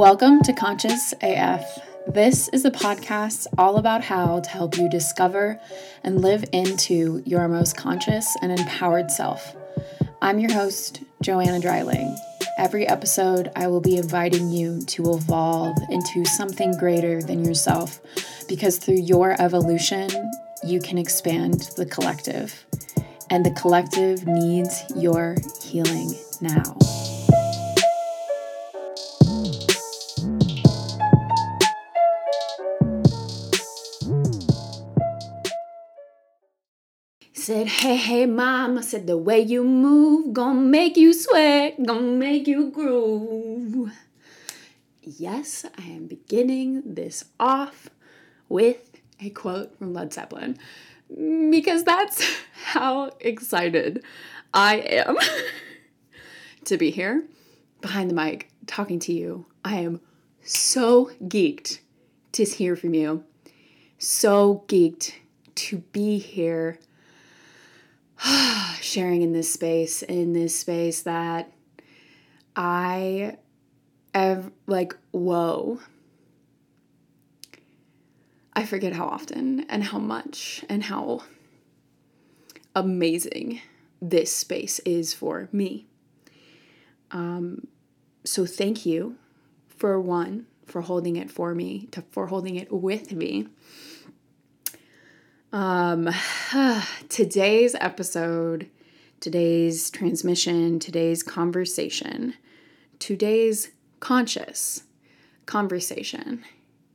Welcome to Conscious AF. This is a podcast all about how to help you discover and live into your most conscious and empowered self. I'm your host, Joanna Dreiling. Every episode, I will be inviting you to evolve into something greater than yourself because through your evolution, you can expand the collective. And the collective needs your healing now. Said, hey, hey, mama, said the way you move, gonna make you sweat, gonna make you groove. Yes, I am beginning this off with a quote from Led Zeppelin because that's how excited I am to be here behind the mic talking to you. I am so geeked to hear from you, so geeked to be here sharing in this space, in this space that I have like, whoa. I forget how often and how much and how amazing this space is for me. Um, so thank you for one for holding it for me, to, for holding it with me. Um, today's episode, today's transmission, today's conversation, today's conscious conversation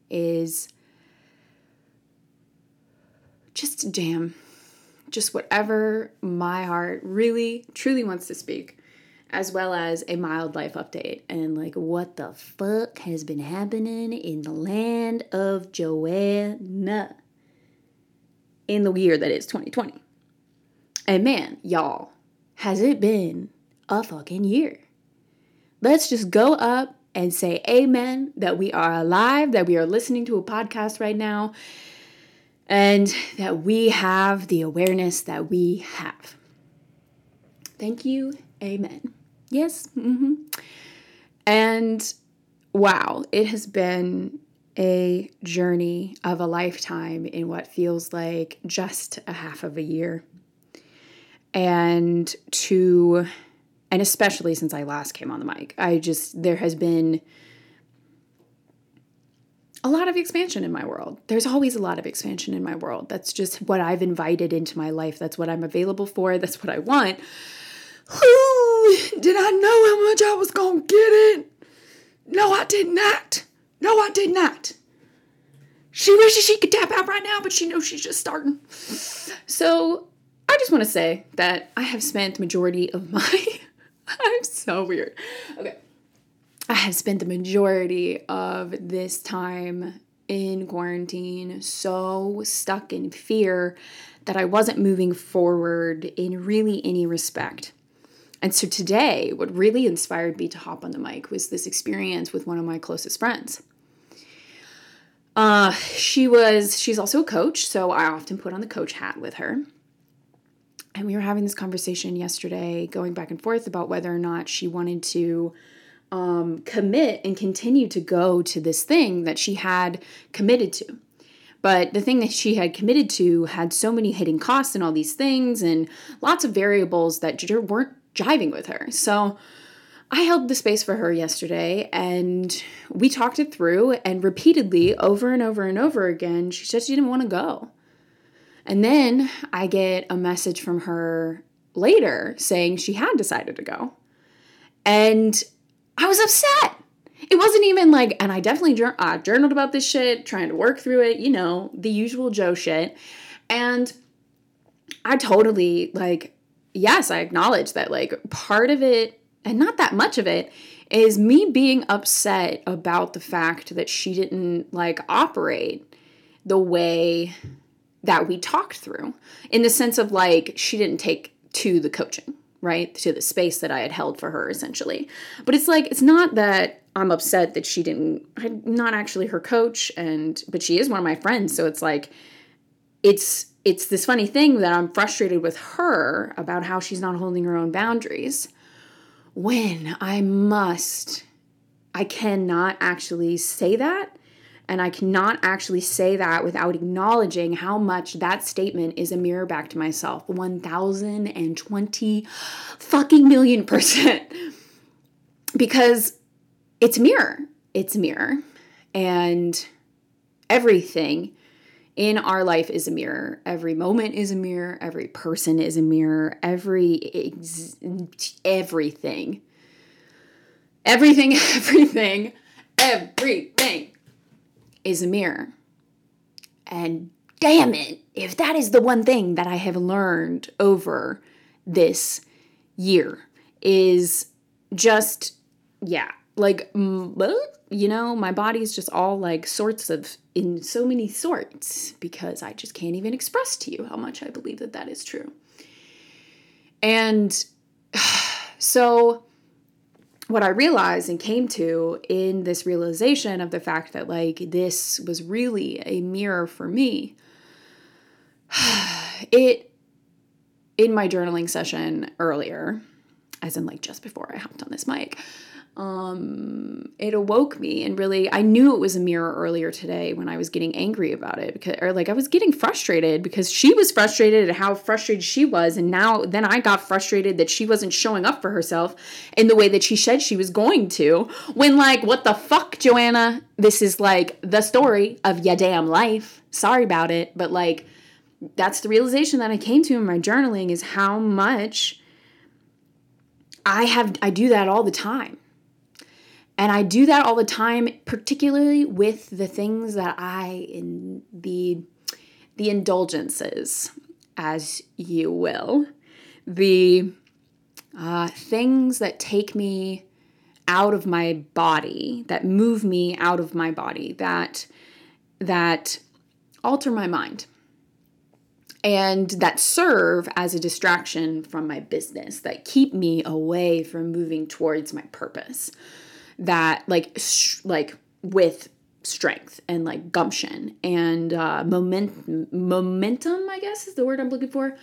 is just damn, just whatever my heart really, truly wants to speak, as well as a mild life update. And like what the fuck has been happening in the land of Joanna in the year that is 2020. And man, y'all, has it been a fucking year? Let's just go up and say amen that we are alive, that we are listening to a podcast right now, and that we have the awareness that we have. Thank you. Amen. Yes. Mm-hmm. And wow, it has been a journey of a lifetime in what feels like just a half of a year. And to, and especially since I last came on the mic, I just, there has been a lot of expansion in my world. There's always a lot of expansion in my world. That's just what I've invited into my life. That's what I'm available for. That's what I want. Did I know how much I was going to get it? No, I did not. No, I did not. She wishes she could tap out right now, but she knows she's just starting. So I just want to say that I have spent the majority of my I'm so weird. Okay. I have spent the majority of this time in quarantine so stuck in fear that I wasn't moving forward in really any respect. And so today, what really inspired me to hop on the mic was this experience with one of my closest friends. Uh, she was, she's also a coach, so I often put on the coach hat with her. And we were having this conversation yesterday, going back and forth about whether or not she wanted to um, commit and continue to go to this thing that she had committed to. But the thing that she had committed to had so many hidden costs and all these things and lots of variables that weren't jiving with her. So I held the space for her yesterday and we talked it through and repeatedly over and over and over again she said she didn't want to go. And then I get a message from her later saying she had decided to go. And I was upset. It wasn't even like, and I definitely uh, journaled about this shit, trying to work through it, you know, the usual Joe shit. And I totally, like, yes, I acknowledge that, like, part of it, and not that much of it, is me being upset about the fact that she didn't, like, operate the way that we talked through in the sense of, like, she didn't take to the coaching right to the space that i had held for her essentially. But it's like it's not that i'm upset that she didn't i'm not actually her coach and but she is one of my friends so it's like it's it's this funny thing that i'm frustrated with her about how she's not holding her own boundaries when i must I cannot actually say that. And I cannot actually say that without acknowledging how much that statement is a mirror back to myself. 1020 fucking million percent. Because it's mirror. It's a mirror. And everything in our life is a mirror. Every moment is a mirror. Every person is a mirror. Every ex- everything. Everything, everything, everything is a mirror. And damn it, if that is the one thing that I have learned over this year is just yeah, like you know, my body's just all like sorts of in so many sorts because I just can't even express to you how much I believe that that is true. And so, what I realized and came to in this realization of the fact that, like, this was really a mirror for me, it, in my journaling session earlier, as in, like, just before I hopped on this mic, um, it awoke me and really I knew it was a mirror earlier today when I was getting angry about it because or like I was getting frustrated because she was frustrated at how frustrated she was and now then I got frustrated that she wasn't showing up for herself in the way that she said she was going to when like what the fuck Joanna? This is like the story of your damn life. Sorry about it but like that's the realization that I came to in my journaling is how much I have I do that all the time and I do that all the time, particularly with the things that I in the the indulgences, as you will, the uh, things that take me out of my body, that move me out of my body, that that alter my mind. And that serve as a distraction from my business that keep me away from moving towards my purpose that like sh- like with strength and like gumption and uh, moment momentum I guess is the word I'm looking for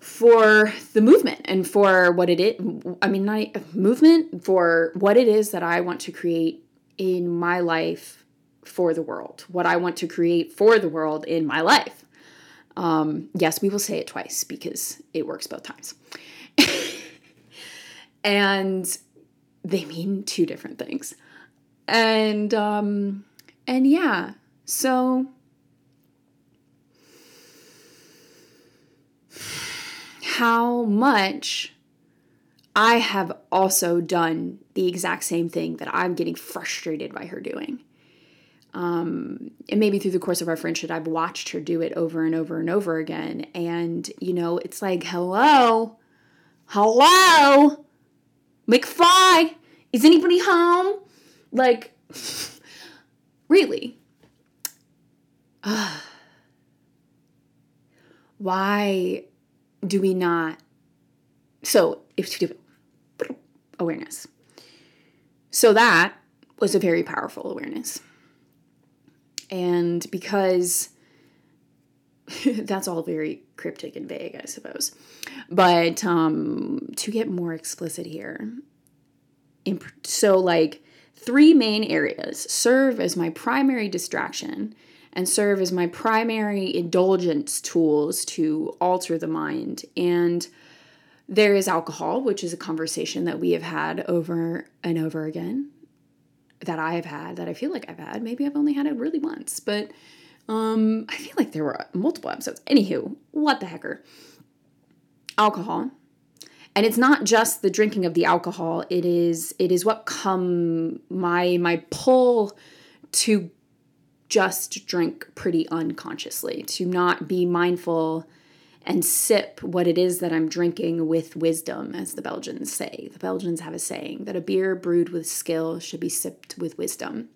for the movement and for what it is I mean not movement for what it is that I want to create in my life for the world what I want to create for the world in my life. Um, yes we will say it twice because it works both times. And they mean two different things. And um and yeah, so how much I have also done the exact same thing that I'm getting frustrated by her doing. Um, and maybe through the course of our friendship, I've watched her do it over and over and over again. And, you know, it's like, hello, hello, McFly, is anybody home? Like, really? Uh, why do we not? So, if to do awareness. So, that was a very powerful awareness. And because that's all very cryptic and vague, I suppose. But um, to get more explicit here, so like three main areas serve as my primary distraction and serve as my primary indulgence tools to alter the mind. And there is alcohol, which is a conversation that we have had over and over again, that I have had, that I feel like I've had. Maybe I've only had it really once, but um, I feel like there were multiple episodes. Anywho, what the hecker? Alcohol and it's not just the drinking of the alcohol it is it is what come my my pull to just drink pretty unconsciously to not be mindful and sip what it is that I'm drinking with wisdom, as the Belgians say. The Belgians have a saying that a beer brewed with skill should be sipped with wisdom.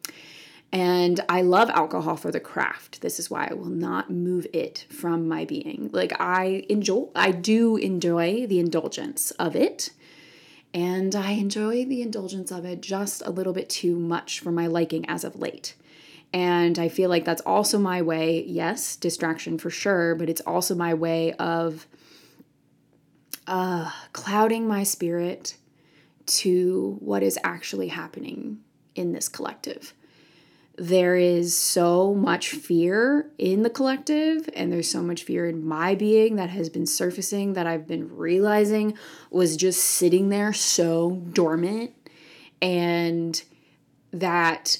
And I love alcohol for the craft. This is why I will not move it from my being. Like I enjoy I do enjoy the indulgence of it. And I enjoy the indulgence of it just a little bit too much for my liking as of late. And I feel like that's also my way, yes, distraction for sure, but it's also my way of uh, clouding my spirit to what is actually happening in this collective. There is so much fear in the collective, and there's so much fear in my being that has been surfacing that I've been realizing was just sitting there so dormant, and that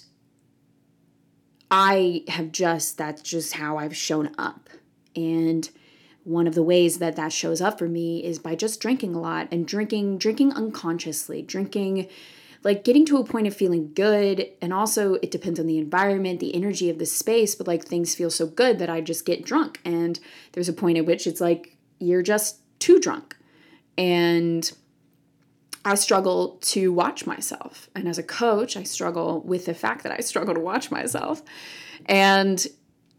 I have just, that's just how I've shown up. And one of the ways that that shows up for me is by just drinking a lot and drinking drinking unconsciously drinking like getting to a point of feeling good and also it depends on the environment the energy of the space but like things feel so good that i just get drunk and there's a point at which it's like you're just too drunk and I struggle to watch myself. And as a coach, I struggle with the fact that I struggle to watch myself. And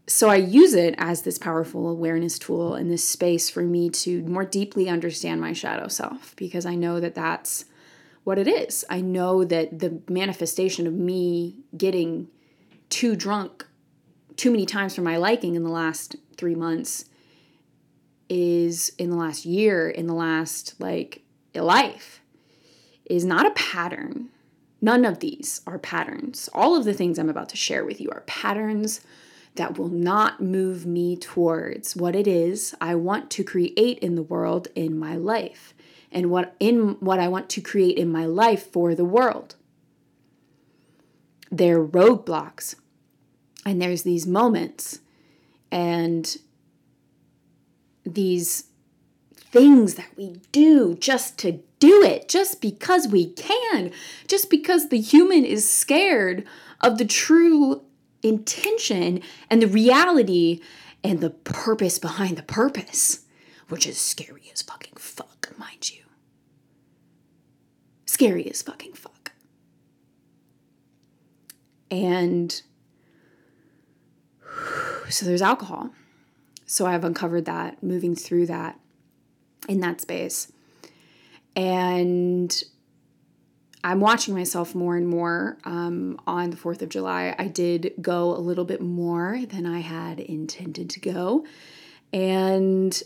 so I use it as this powerful awareness tool in this space for me to more deeply understand my shadow self because I know that that's what it is. I know that the manifestation of me getting too drunk too many times for my liking in the last 3 months is in the last year, in the last like life is not a pattern. None of these are patterns. All of the things I'm about to share with you are patterns that will not move me towards what it is I want to create in the world in my life and what in what I want to create in my life for the world. They're roadblocks. And there's these moments and these things that we do just to do it, just because we can, just because the human is scared of the true intention and the reality and the purpose behind the purpose, which is scary as fucking fuck, mind you. Scary as fucking fuck. And so there's alcohol. So I've uncovered that, moving through that in that space. And I'm watching myself more and more um, on the 4th of July. I did go a little bit more than I had intended to go. And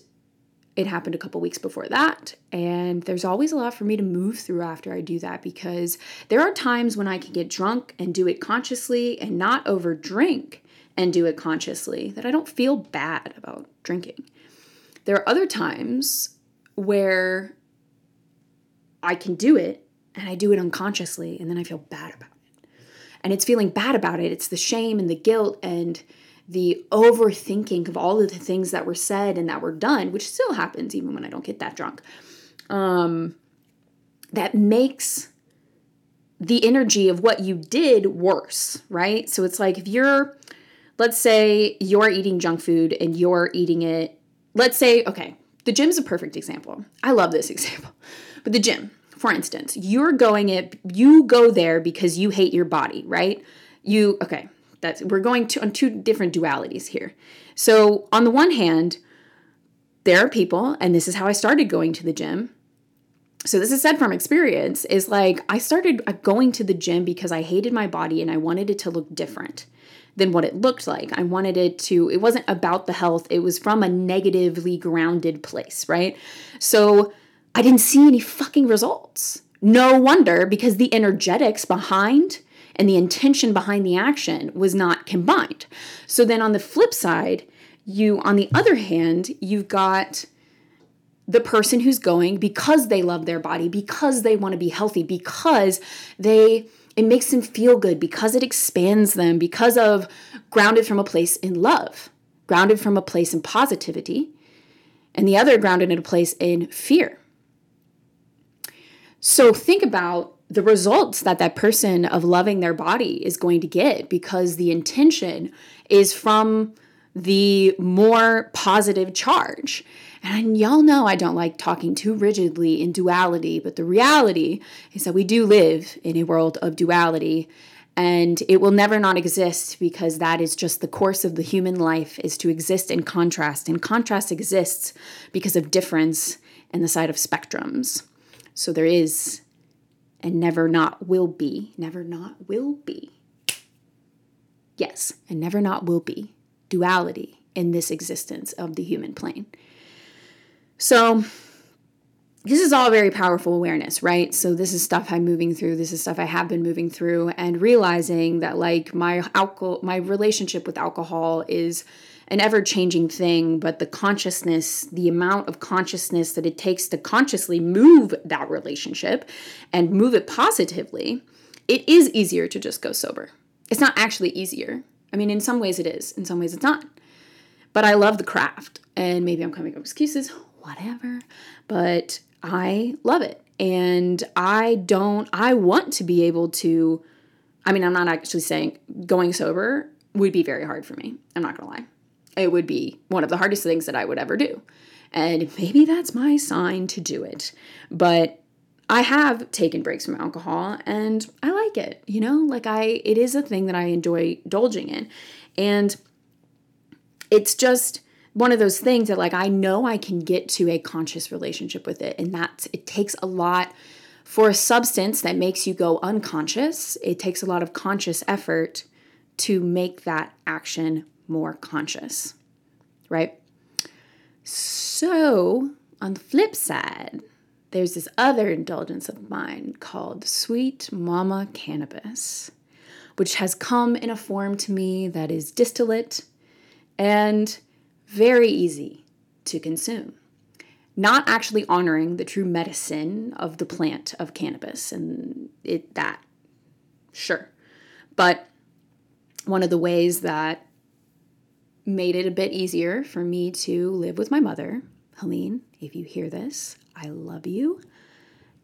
it happened a couple weeks before that. And there's always a lot for me to move through after I do that because there are times when I can get drunk and do it consciously and not over drink and do it consciously that I don't feel bad about drinking. There are other times where I can do it and I do it unconsciously and then I feel bad about it. And it's feeling bad about it. It's the shame and the guilt and the overthinking of all of the things that were said and that were done, which still happens even when I don't get that drunk. Um, that makes the energy of what you did worse, right? So it's like if you're, let's say you're eating junk food and you're eating it, let's say, okay, the gym's a perfect example. I love this example. But the gym, for instance, you're going it you go there because you hate your body, right? You okay, that's we're going to on two different dualities here. So, on the one hand, there are people and this is how I started going to the gym. So this is said from experience is like I started uh, going to the gym because I hated my body and I wanted it to look different than what it looked like. I wanted it to, it wasn't about the health, it was from a negatively grounded place, right? So I didn't see any fucking results. No wonder because the energetics behind and the intention behind the action was not combined. So then on the flip side, you, on the other hand, you've got the person who's going because they love their body, because they want to be healthy, because they it makes them feel good because it expands them because of grounded from a place in love, grounded from a place in positivity, and the other grounded in a place in fear. So think about the results that that person of loving their body is going to get because the intention is from the more positive charge. And y'all know I don't like talking too rigidly in duality, but the reality is that we do live in a world of duality and it will never not exist because that is just the course of the human life is to exist in contrast and contrast exists because of difference in the side of spectrums so there is and never not will be never not will be yes and never not will be duality in this existence of the human plane so this is all very powerful awareness, right? So this is stuff I'm moving through. This is stuff I have been moving through and realizing that like my alcohol my relationship with alcohol is an ever-changing thing, but the consciousness, the amount of consciousness that it takes to consciously move that relationship and move it positively, it is easier to just go sober. It's not actually easier. I mean, in some ways it is, in some ways it's not. But I love the craft, and maybe I'm coming up with excuses, whatever. But I love it. And I don't, I want to be able to, I mean, I'm not actually saying going sober would be very hard for me. I'm not gonna lie. It would be one of the hardest things that I would ever do. And maybe that's my sign to do it. But I have taken breaks from alcohol and I like it, you know? Like I it is a thing that I enjoy indulging in. And it's just one of those things that like I know I can get to a conscious relationship with it and that it takes a lot for a substance that makes you go unconscious. It takes a lot of conscious effort to make that action more conscious. Right? So, on the flip side, there's this other indulgence of mine called Sweet Mama Cannabis, which has come in a form to me that is distillate and very easy to consume. Not actually honoring the true medicine of the plant of cannabis and it that sure. But one of the ways that made it a bit easier for me to live with my mother, Helene, if you hear this, I love you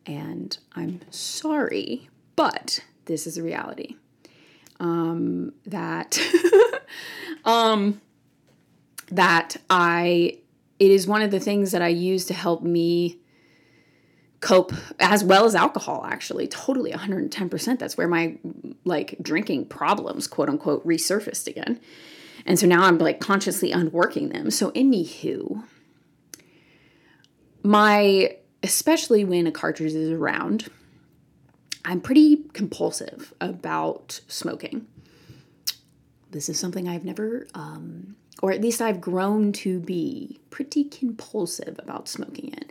and I'm sorry, but this is a reality. Um, that um, that I it is one of the things that I use to help me cope as well as alcohol actually totally 110% that's where my like drinking problems quote unquote resurfaced again and so now i'm like consciously unworking them so anywho my especially when a cartridge is around i'm pretty compulsive about smoking this is something i've never um, or at least I've grown to be pretty compulsive about smoking it.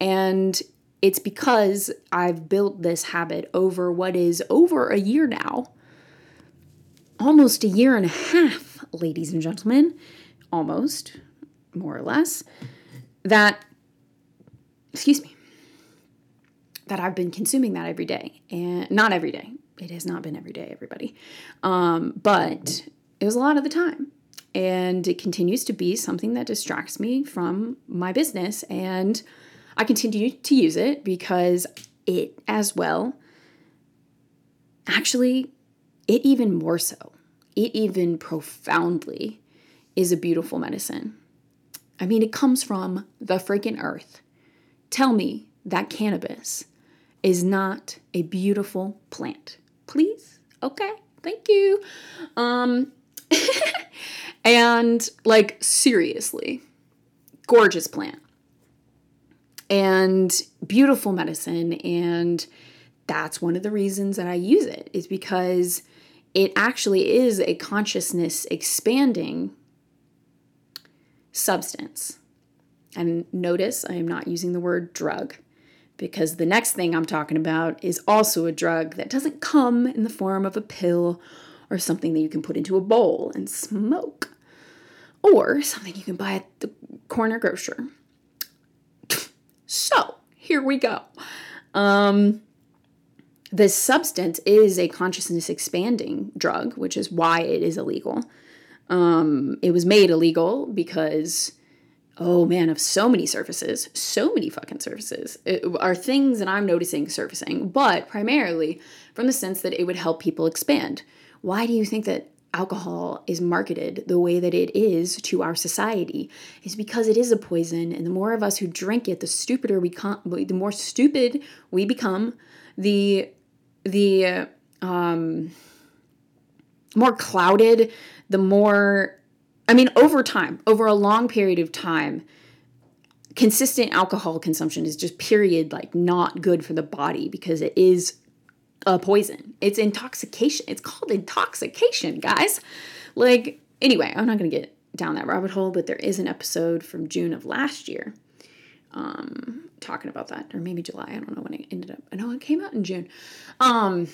And it's because I've built this habit over what is over a year now. Almost a year and a half, ladies and gentlemen. Almost, more or less. That, excuse me, that I've been consuming that every day. And not every day. It has not been every day, everybody. Um, but it was a lot of the time and it continues to be something that distracts me from my business and i continue to use it because it as well actually it even more so it even profoundly is a beautiful medicine. I mean it comes from the freaking earth. Tell me that cannabis is not a beautiful plant. Please? Okay thank you. Um And like, seriously, gorgeous plant. And beautiful medicine. And that's one of the reasons that I use it, is because it actually is a consciousness expanding substance. And notice I am not using the word drug because the next thing I'm talking about is also a drug that doesn't come in the form of a pill or something that you can put into a bowl and smoke or something you can buy at the corner grocer. So, here we go. Um, this substance is a consciousness expanding drug, which is why it is illegal. Um, it was made illegal because, oh man, of so many surfaces, so many fucking surfaces are things that I'm noticing surfacing, but primarily from the sense that it would help people expand. Why do you think that alcohol is marketed the way that it is to our society is because it is a poison and the more of us who drink it the stupider we the more stupid we become the the um more clouded the more i mean over time over a long period of time consistent alcohol consumption is just period like not good for the body because it is a poison. It's intoxication. It's called intoxication, guys. Like, anyway, I'm not going to get down that rabbit hole, but there is an episode from June of last year um, talking about that, or maybe July. I don't know when it ended up. I know it came out in June. Um,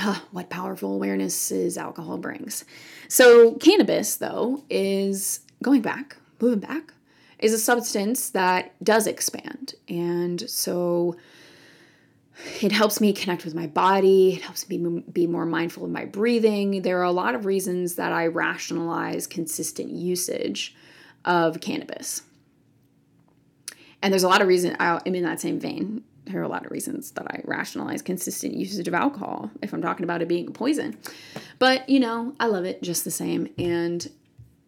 uh, what powerful awarenesses alcohol brings. So, cannabis, though, is going back, moving back, is a substance that does expand. And so, it helps me connect with my body. It helps me be more mindful of my breathing. There are a lot of reasons that I rationalize consistent usage of cannabis. And there's a lot of reasons, I'm in that same vein. There are a lot of reasons that I rationalize consistent usage of alcohol if I'm talking about it being a poison. But, you know, I love it just the same. And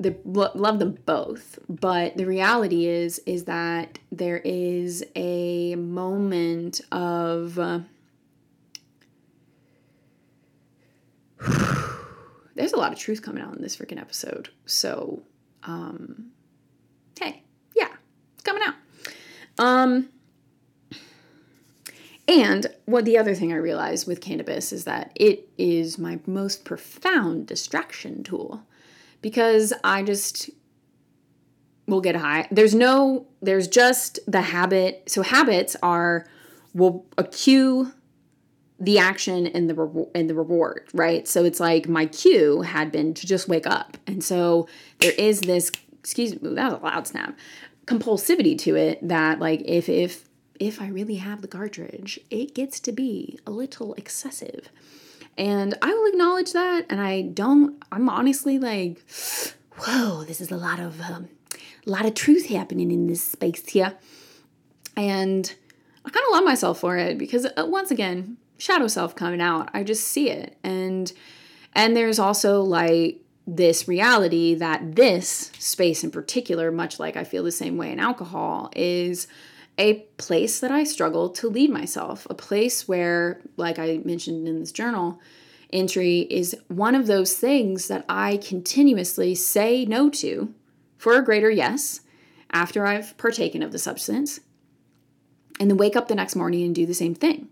the love them both but the reality is is that there is a moment of uh, there's a lot of truth coming out in this freaking episode so um hey yeah it's coming out um and what the other thing I realized with cannabis is that it is my most profound distraction tool because I just will get high. There's no, there's just the habit. So habits are will accrue the action and the re- and the reward, right? So it's like my cue had been to just wake up, and so there is this. Excuse me, that was a loud snap. Compulsivity to it that like if if if I really have the cartridge, it gets to be a little excessive. And I will acknowledge that. And I don't, I'm honestly like, whoa, this is a lot of, um, a lot of truth happening in this space here. And I kind of love myself for it because uh, once again, shadow self coming out, I just see it. And, and there's also like this reality that this space in particular, much like I feel the same way in alcohol, is a place that I struggle to lead myself, a place where, like I mentioned in this journal entry, is one of those things that I continuously say no to for a greater yes after I've partaken of the substance, and then wake up the next morning and do the same thing.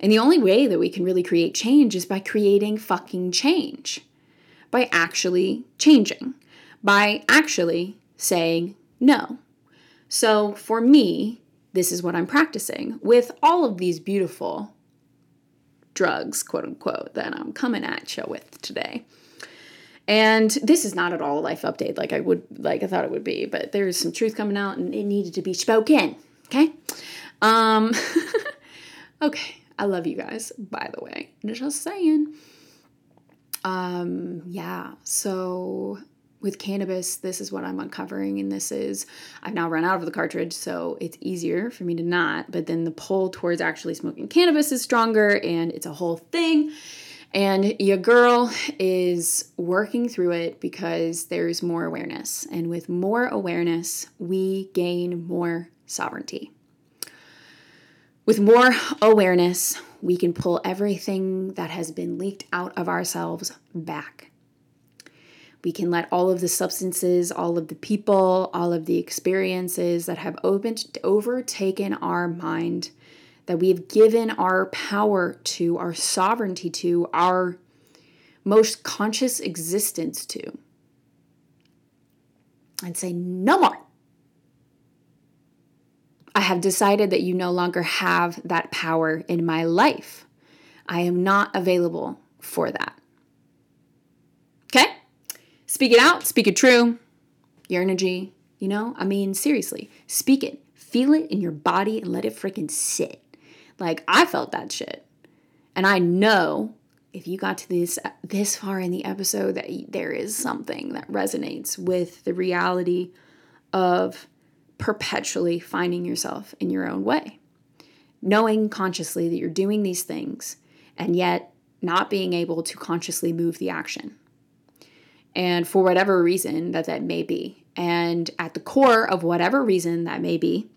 And the only way that we can really create change is by creating fucking change, by actually changing, by actually saying no. So for me, this is what I'm practicing with all of these beautiful drugs, quote unquote, that I'm coming at you with today. And this is not at all a life update like I would like I thought it would be, but there's some truth coming out and it needed to be spoken. Okay? Um okay. I love you guys, by the way. Just saying. Um, yeah, so with cannabis, this is what I'm uncovering, and this is I've now run out of the cartridge, so it's easier for me to not. But then the pull towards actually smoking cannabis is stronger, and it's a whole thing. And your girl is working through it because there's more awareness. And with more awareness, we gain more sovereignty. With more awareness, we can pull everything that has been leaked out of ourselves back we can let all of the substances, all of the people, all of the experiences that have opened, overtaken our mind, that we have given our power to, our sovereignty to, our most conscious existence to, and say, no more. I have decided that you no longer have that power in my life. I am not available for that. Okay? Speak it out, speak it true. Your energy, you know? I mean, seriously, speak it. Feel it in your body and let it freaking sit. Like I felt that shit. And I know if you got to this this far in the episode that there is something that resonates with the reality of perpetually finding yourself in your own way. Knowing consciously that you're doing these things and yet not being able to consciously move the action and for whatever reason that that may be. And at the core of whatever reason that may be,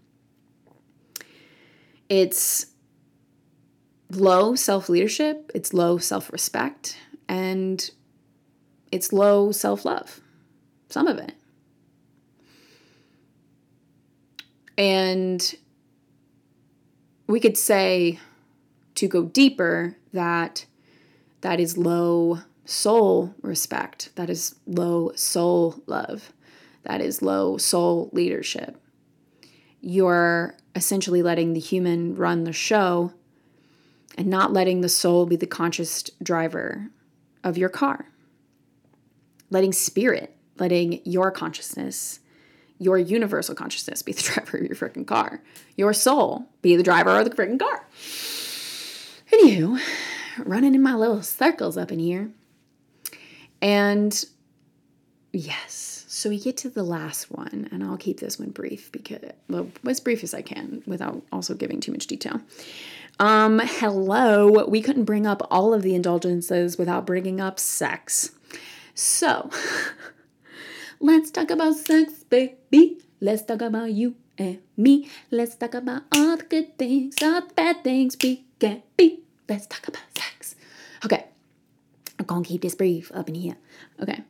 it's low self leadership, it's low self respect, and it's low self love. Some of it. And we could say to go deeper that that is low soul respect. That is low soul love. That is low soul leadership. You're essentially letting the human run the show and not letting the soul be the conscious driver of your car. Letting spirit, letting your consciousness, your universal consciousness be the driver of your freaking car. Your soul be the driver of the freaking car. Anywho, running in my little circles up in here. And yes, so we get to the last one, and I'll keep this one brief because, well, as brief as I can without also giving too much detail. Um, hello, we couldn't bring up all of the indulgences without bringing up sex. So, let's talk about sex, baby. Let's talk about you and me. Let's talk about all the good things, all the bad things we can be. Let's talk about sex. Okay, I'm gonna keep this brief up in here. Okay.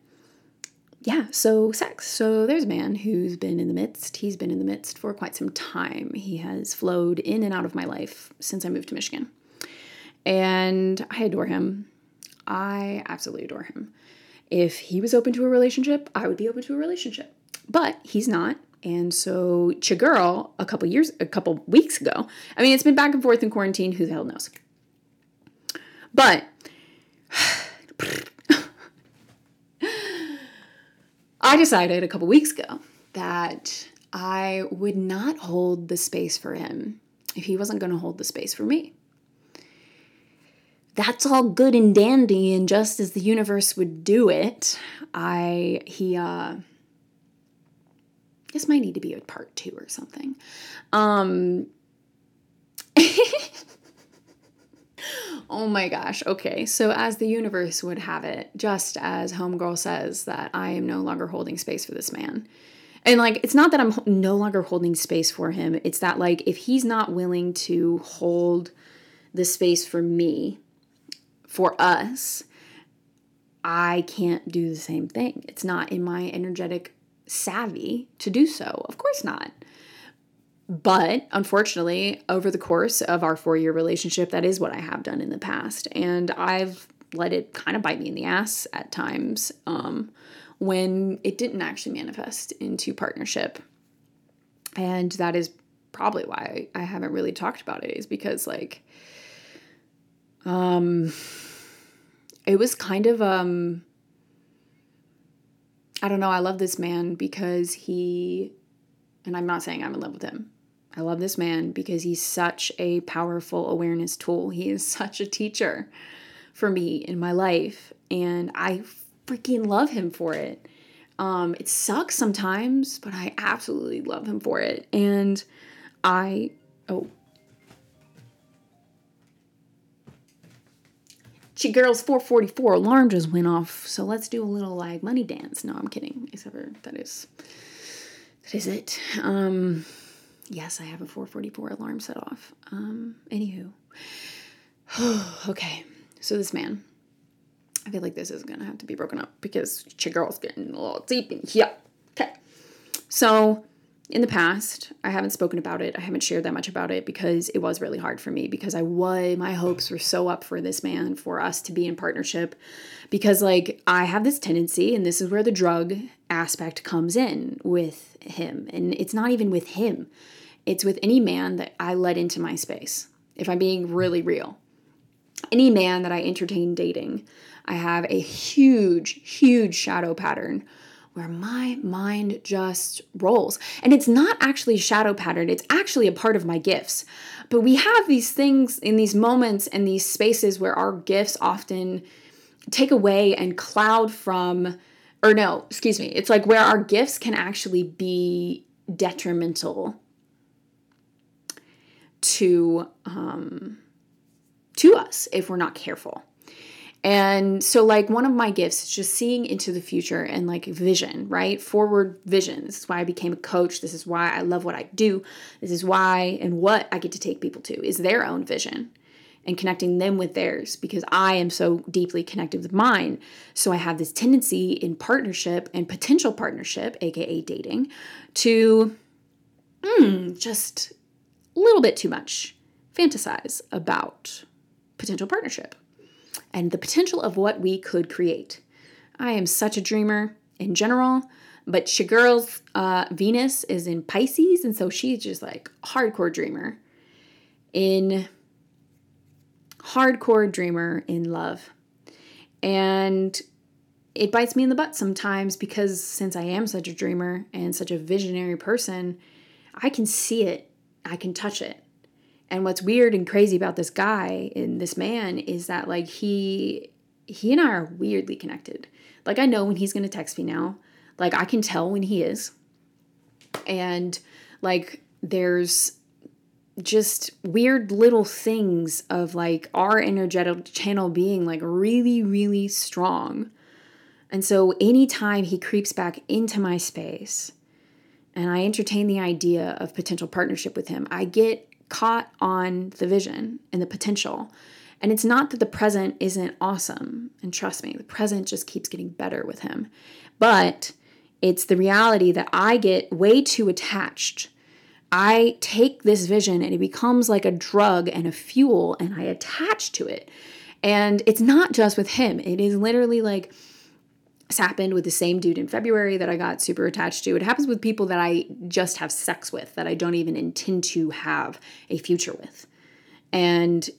Yeah, so sex. So there's a man who's been in the midst. He's been in the midst for quite some time. He has flowed in and out of my life since I moved to Michigan. And I adore him. I absolutely adore him. If he was open to a relationship, I would be open to a relationship. But he's not. And so Chigirl, a couple years, a couple weeks ago, I mean, it's been back and forth in quarantine. Who the hell knows? But I decided a couple weeks ago that I would not hold the space for him if he wasn't going to hold the space for me. That's all good and dandy, and just as the universe would do it, I he uh this might need to be a part two or something. Um Oh my gosh. Okay. So, as the universe would have it, just as Homegirl says that I am no longer holding space for this man. And like, it's not that I'm no longer holding space for him. It's that, like, if he's not willing to hold the space for me, for us, I can't do the same thing. It's not in my energetic savvy to do so. Of course not. But unfortunately, over the course of our four year relationship, that is what I have done in the past. And I've let it kind of bite me in the ass at times um, when it didn't actually manifest into partnership. And that is probably why I haven't really talked about it, is because, like, um, it was kind of, um, I don't know, I love this man because he, and I'm not saying I'm in love with him, I love this man because he's such a powerful awareness tool. He is such a teacher for me in my life, and I freaking love him for it. Um, it sucks sometimes, but I absolutely love him for it. And I, oh, She girls 444 alarm just went off, so let's do a little like money dance. No, I'm kidding. Except for that is that is it. Um Yes, I have a 444 alarm set off. Um, anywho. okay, so this man, I feel like this is gonna have to be broken up because your girl's getting a little deep in here. Okay, so in the past, I haven't spoken about it. I haven't shared that much about it because it was really hard for me because I was my hopes were so up for this man for us to be in partnership because like I have this tendency and this is where the drug aspect comes in with him and it's not even with him. It's with any man that I let into my space, if I'm being really real. Any man that I entertain dating, I have a huge, huge shadow pattern where my mind just rolls. And it's not actually shadow pattern, it's actually a part of my gifts. But we have these things in these moments and these spaces where our gifts often take away and cloud from, or no, excuse me, it's like where our gifts can actually be detrimental to um, to us if we're not careful. And so, like, one of my gifts is just seeing into the future and like vision, right? Forward vision. This is why I became a coach. This is why I love what I do. This is why and what I get to take people to is their own vision and connecting them with theirs because I am so deeply connected with mine. So, I have this tendency in partnership and potential partnership, aka dating, to mm, just a little bit too much fantasize about potential partnership and the potential of what we could create. I am such a dreamer in general. But your girl's uh, Venus is in Pisces, and so she's just like hardcore dreamer. In hardcore dreamer in love. And it bites me in the butt sometimes because since I am such a dreamer and such a visionary person, I can see it, I can touch it. And what's weird and crazy about this guy and this man is that like he he and I are weirdly connected. Like I know when he's going to text me now. Like I can tell when he is. And like there's just weird little things of like our energetic channel being like really really strong. And so anytime he creeps back into my space and I entertain the idea of potential partnership with him, I get caught on the vision and the potential. And it's not that the present isn't awesome. And trust me, the present just keeps getting better with him. But it's the reality that I get way too attached. I take this vision and it becomes like a drug and a fuel, and I attach to it. And it's not just with him, it is literally like, this happened with the same dude in February that I got super attached to. It happens with people that I just have sex with, that I don't even intend to have a future with. And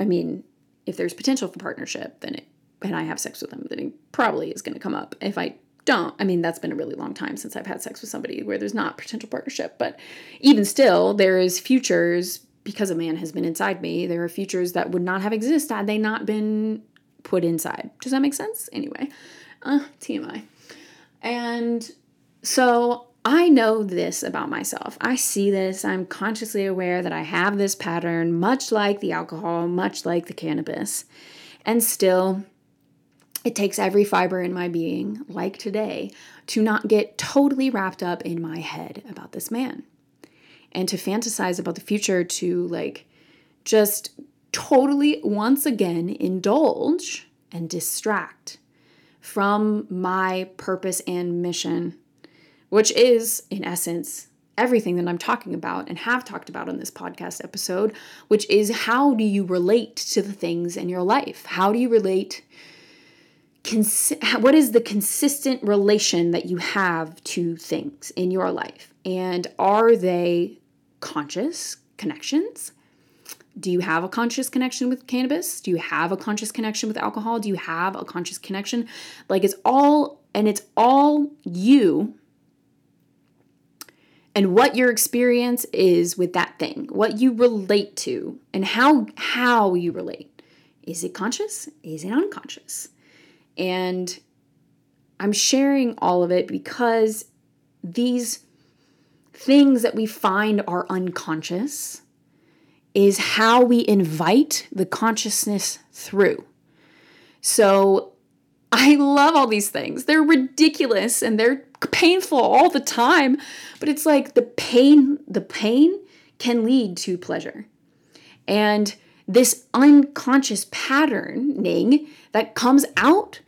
I mean, if there's potential for partnership, then it, and I have sex with them, then it probably is going to come up. If I don't, I mean, that's been a really long time since I've had sex with somebody where there's not potential partnership. But even still, there is futures because a man has been inside me. There are futures that would not have existed had they not been put inside. Does that make sense? Anyway, uh, TMI. And so I know this about myself. I see this. I'm consciously aware that I have this pattern, much like the alcohol, much like the cannabis. And still, it takes every fiber in my being, like today, to not get totally wrapped up in my head about this man and to fantasize about the future, to like just totally once again indulge and distract from my purpose and mission, which is, in essence, everything that I'm talking about and have talked about on this podcast episode, which is how do you relate to the things in your life? How do you relate? Cons- what is the consistent relation that you have to things in your life? And are they conscious connections? Do you have a conscious connection with cannabis? Do you have a conscious connection with alcohol? Do you have a conscious connection? Like it's all, and it's all you and what your experience is with that thing, what you relate to, and how how you relate. Is it conscious? Is it unconscious? And I'm sharing all of it because these things that we find are unconscious is how we invite the consciousness through. So I love all these things. They're ridiculous and they're painful all the time, but it's like the pain, the pain can lead to pleasure. And this unconscious patterning that comes out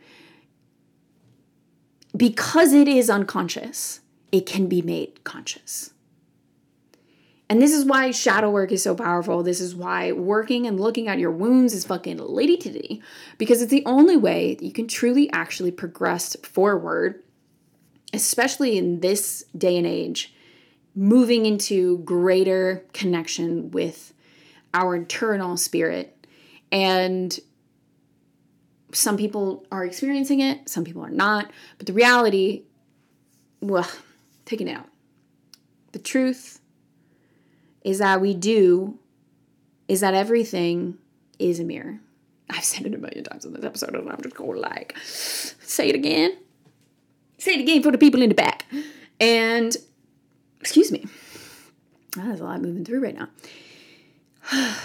because it is unconscious, it can be made conscious. And this is why shadow work is so powerful. This is why working and looking at your wounds is fucking lady titty because it's the only way you can truly actually progress forward, especially in this day and age, moving into greater connection with our internal spirit. And some people are experiencing it, some people are not. But the reality, well, taking it out. The truth is that we do is that everything is a mirror. I've said it a million times in this episode, and I'm just going like, say it again. Say it again for the people in the back. And excuse me. Oh, there's a lot moving through right now.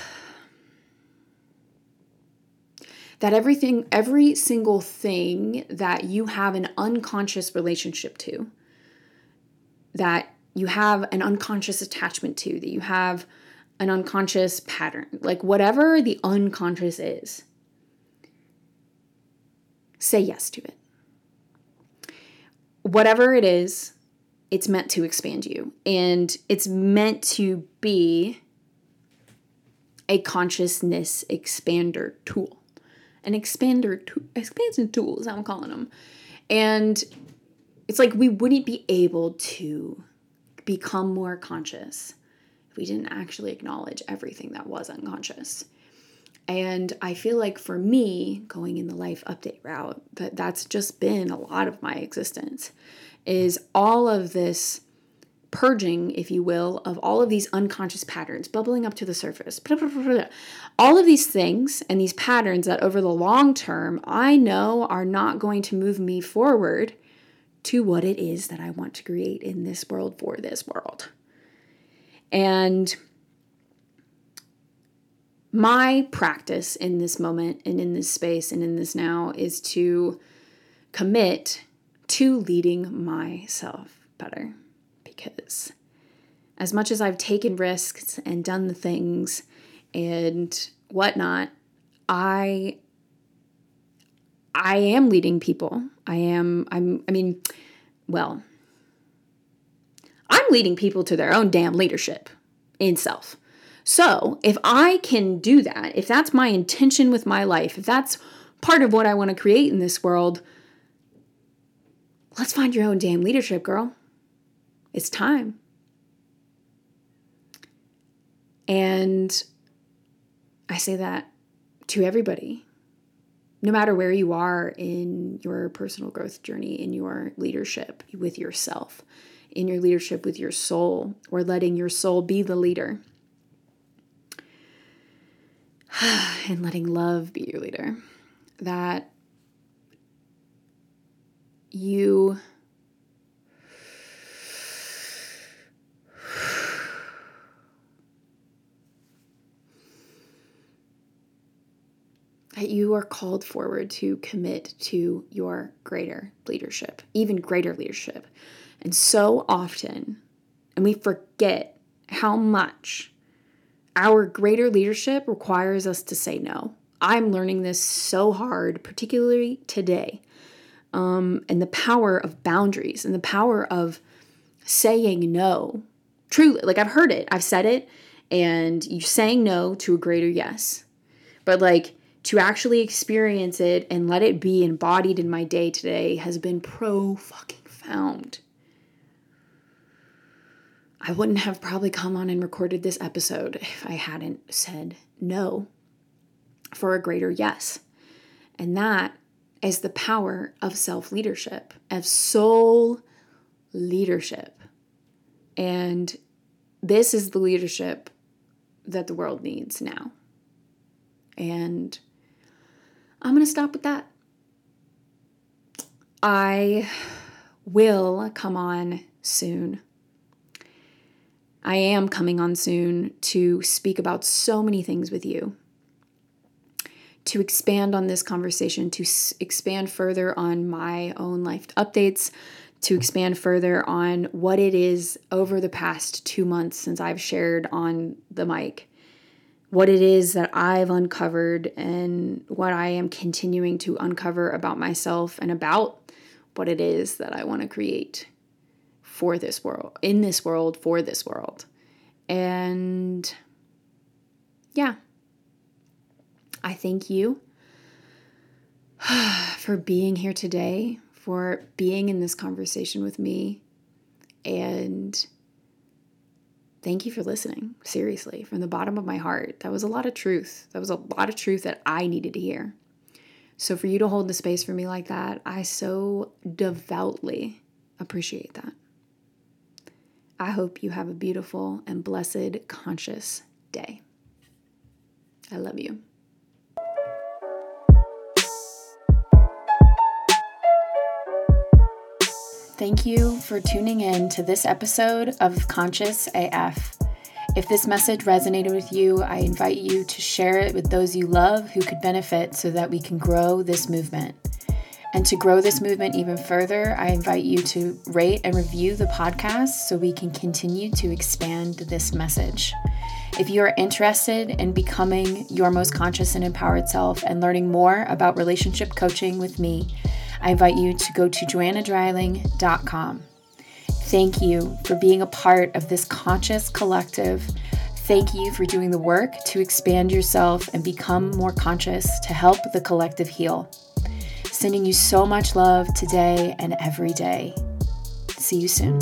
that everything, every single thing that you have an unconscious relationship to, that you have an unconscious attachment to, that you have an unconscious pattern, like whatever the unconscious is, say yes to it. Whatever it is, it's meant to expand you and it's meant to be a consciousness expander tool. An expander tool, expansion tool is how I'm calling them. And it's like we wouldn't be able to become more conscious if we didn't actually acknowledge everything that was unconscious. And I feel like for me, going in the life update route, that that's just been a lot of my existence is all of this purging, if you will, of all of these unconscious patterns bubbling up to the surface. All of these things and these patterns that over the long term I know are not going to move me forward to what it is that I want to create in this world for this world. And my practice in this moment and in this space and in this now is to commit to leading myself better. Because as much as I've taken risks and done the things and whatnot, I I am leading people. I am I'm I mean, well, I'm leading people to their own damn leadership in self. So, if I can do that, if that's my intention with my life, if that's part of what I want to create in this world, let's find your own damn leadership, girl. It's time. And I say that to everybody, no matter where you are in your personal growth journey, in your leadership with yourself, in your leadership with your soul, or letting your soul be the leader. and letting love be your leader. That you that you are called forward to commit to your greater leadership, even greater leadership. And so often, and we forget how much our greater leadership requires us to say no. I'm learning this so hard, particularly today. Um, and the power of boundaries and the power of saying no. Truly, like I've heard it, I've said it, and you're saying no to a greater yes. But like to actually experience it and let it be embodied in my day today has been pro fucking found. I wouldn't have probably come on and recorded this episode if I hadn't said no for a greater yes. And that is the power of self leadership, of soul leadership. And this is the leadership that the world needs now. And I'm going to stop with that. I will come on soon I am coming on soon to speak about so many things with you. To expand on this conversation, to s- expand further on my own life updates, to expand further on what it is over the past two months since I've shared on the mic, what it is that I've uncovered, and what I am continuing to uncover about myself and about what it is that I want to create for this world, in this world, for this world. And yeah, I thank you for being here today, for being in this conversation with me. And thank you for listening. Seriously, from the bottom of my heart. That was a lot of truth. That was a lot of truth that I needed to hear. So, for you to hold the space for me like that, I so devoutly appreciate that. I hope you have a beautiful and blessed conscious day. I love you. Thank you for tuning in to this episode of Conscious AF. If this message resonated with you, I invite you to share it with those you love who could benefit so that we can grow this movement. And to grow this movement even further, I invite you to rate and review the podcast so we can continue to expand this message. If you are interested in becoming your most conscious and empowered self and learning more about relationship coaching with me, I invite you to go to joannadryling.com. Thank you for being a part of this conscious collective. Thank you for doing the work to expand yourself and become more conscious to help the collective heal. Sending you so much love today and every day. See you soon.